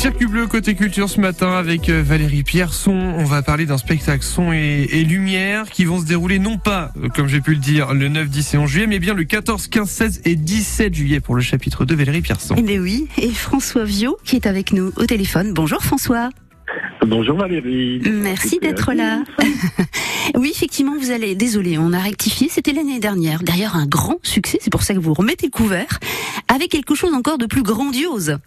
Circuit bleu côté culture ce matin avec euh, Valérie Pierson. On va parler d'un spectacle son et, et, lumière qui vont se dérouler non pas, euh, comme j'ai pu le dire, le 9, 10 et 11 juillet, mais bien le 14, 15, 16 et 17 juillet pour le chapitre 2 Valérie Pierson. Eh bien oui, et François Viau qui est avec nous au téléphone. Bonjour François. Bonjour Valérie. Merci d'être là. oui, effectivement, vous allez. Désolé, on a rectifié. C'était l'année dernière. D'ailleurs, un grand succès. C'est pour ça que vous remettez le couvert avec quelque chose encore de plus grandiose.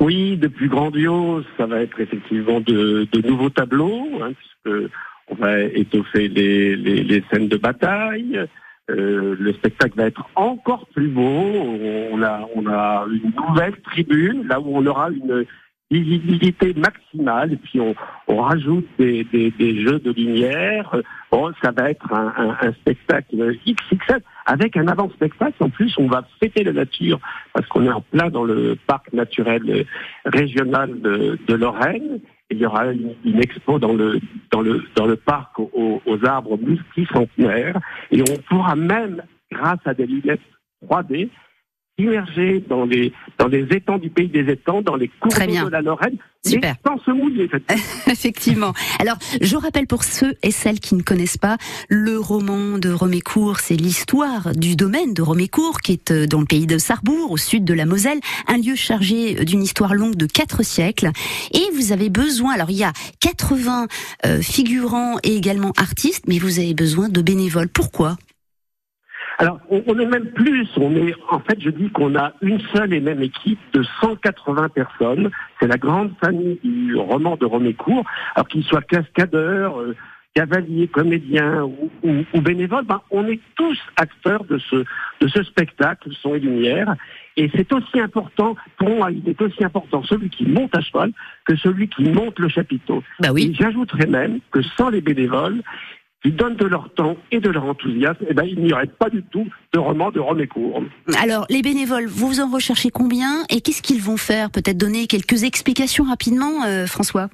Oui, de plus grandiose. Ça va être effectivement de, nouveaux tableaux, hein, puisque on va étoffer les, scènes de bataille. Euh, le spectacle va être encore plus beau. On a, une nouvelle tribune, là où on aura une visibilité maximale, et puis on, rajoute des, jeux de lumière. Ça va être un, un, un spectacle avec un avant-spectacle. En plus, on va fêter la nature parce qu'on est en plein dans le parc naturel régional de, Lorraine. Il y aura une, une, expo dans le dans le dans le parc aux, aux arbres multicentenaires et on pourra même, grâce à des lunettes 3D, immerger dans les dans les étangs du pays des étangs, dans les cours de la Lorraine, Super. sans se mouiller. Effectivement. Alors, je rappelle pour ceux et celles qui ne connaissent pas, le roman de Romécourt, c'est l'histoire du domaine de Romécourt, qui est euh, dans le pays de Sarrebourg, au sud de la Moselle, un lieu chargé d'une histoire longue de quatre siècles. Et vous avez besoin, alors il y a 80 euh, figurants et également artistes, mais vous avez besoin de bénévoles. Pourquoi? Alors, on, est même plus. On est, en fait, je dis qu'on a une seule et même équipe de 180 personnes. C'est la grande famille du roman de Romécourt. Alors qu'ils soient cascadeurs, euh, cavaliers, comédiens ou, ou, ou bénévoles, ben, on est tous acteurs de ce de ce spectacle, son et lumière. Et c'est aussi important, pour moi, il est aussi important celui qui monte à cheval que celui qui monte le chapiteau. Bah oui. J'ajouterais même que sans les bénévoles, qui donnent de leur temps et de leur enthousiasme, eh ben, il n'y aurait pas du tout de roman de Romécourt. Alors, les bénévoles, vous en recherchez combien et qu'est-ce qu'ils vont faire? Peut-être donner quelques explications rapidement, euh, François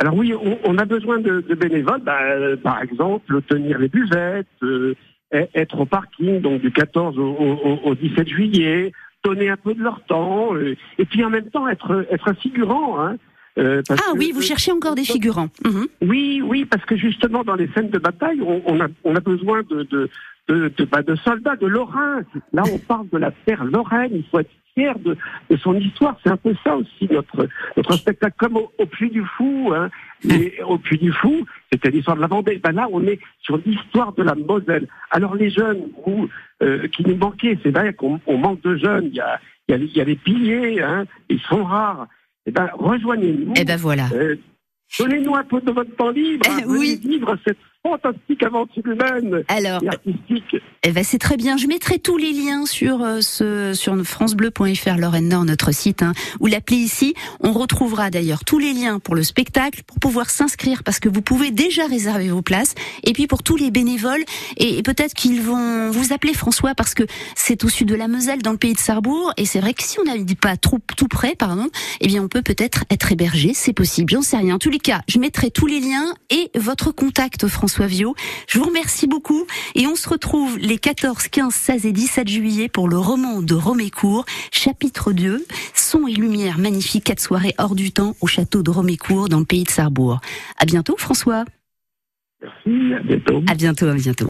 alors oui, on, on, a besoin de, de bénévoles, bah, euh, par exemple, tenir les buvettes, euh, être au parking, donc du 14 au, au, au 17 juillet, donner un peu de leur temps, et puis en même temps être, être un figurant. Hein. Euh, ah que, oui, vous cherchez encore des figurants. Mmh. Oui, oui, parce que justement dans les scènes de bataille, on, on, a, on a besoin de, de, de, de, bah, de soldats, de Lorrains. Là, on parle de la terre lorraine. Il faut être fier de, de son histoire. C'est un peu ça aussi notre notre spectacle, comme au, au Puy du Fou. Hein. Et au Puy du Fou, c'était l'histoire de la Vendée. Ben là, on est sur l'histoire de la Moselle. Alors les jeunes où, euh, qui nous manquaient, c'est vrai qu'on manque de jeunes. Il y a il y a, il y a les piliers, hein, ils sont rares. Eh ben, rejoignez-nous. Eh ben voilà. Euh, Donnez-nous un peu de votre temps libre. Eh, oui. vivre cette fantastique aventure humaine Alors, et artistique. Eh ben c'est très bien. Je mettrai tous les liens sur euh, ce sur francebleu.fr Lorraine Nord, notre site, hein, ou l'appli ici. On retrouvera d'ailleurs tous les liens pour le spectacle, pour pouvoir s'inscrire, parce que vous pouvez déjà réserver vos places. Et puis pour tous les bénévoles, et, et peut-être qu'ils vont vous appeler François, parce que c'est au sud de la Moselle, dans le pays de Sarrebourg, et c'est vrai que si on n'habite pas trop tout près, pardon, eh bien on peut peut-être être hébergé. C'est possible. J'en sais rien. En tous les cas, je mettrai tous les liens et votre contact, François. François Viau. Je vous remercie beaucoup et on se retrouve les 14, 15, 16 et 17 juillet pour le roman de Romécourt, chapitre 2, son et lumière magnifique, quatre soirées hors du temps au château de Romécourt dans le pays de Sarrebourg. À bientôt François. Merci, à bientôt. À bientôt, à bientôt.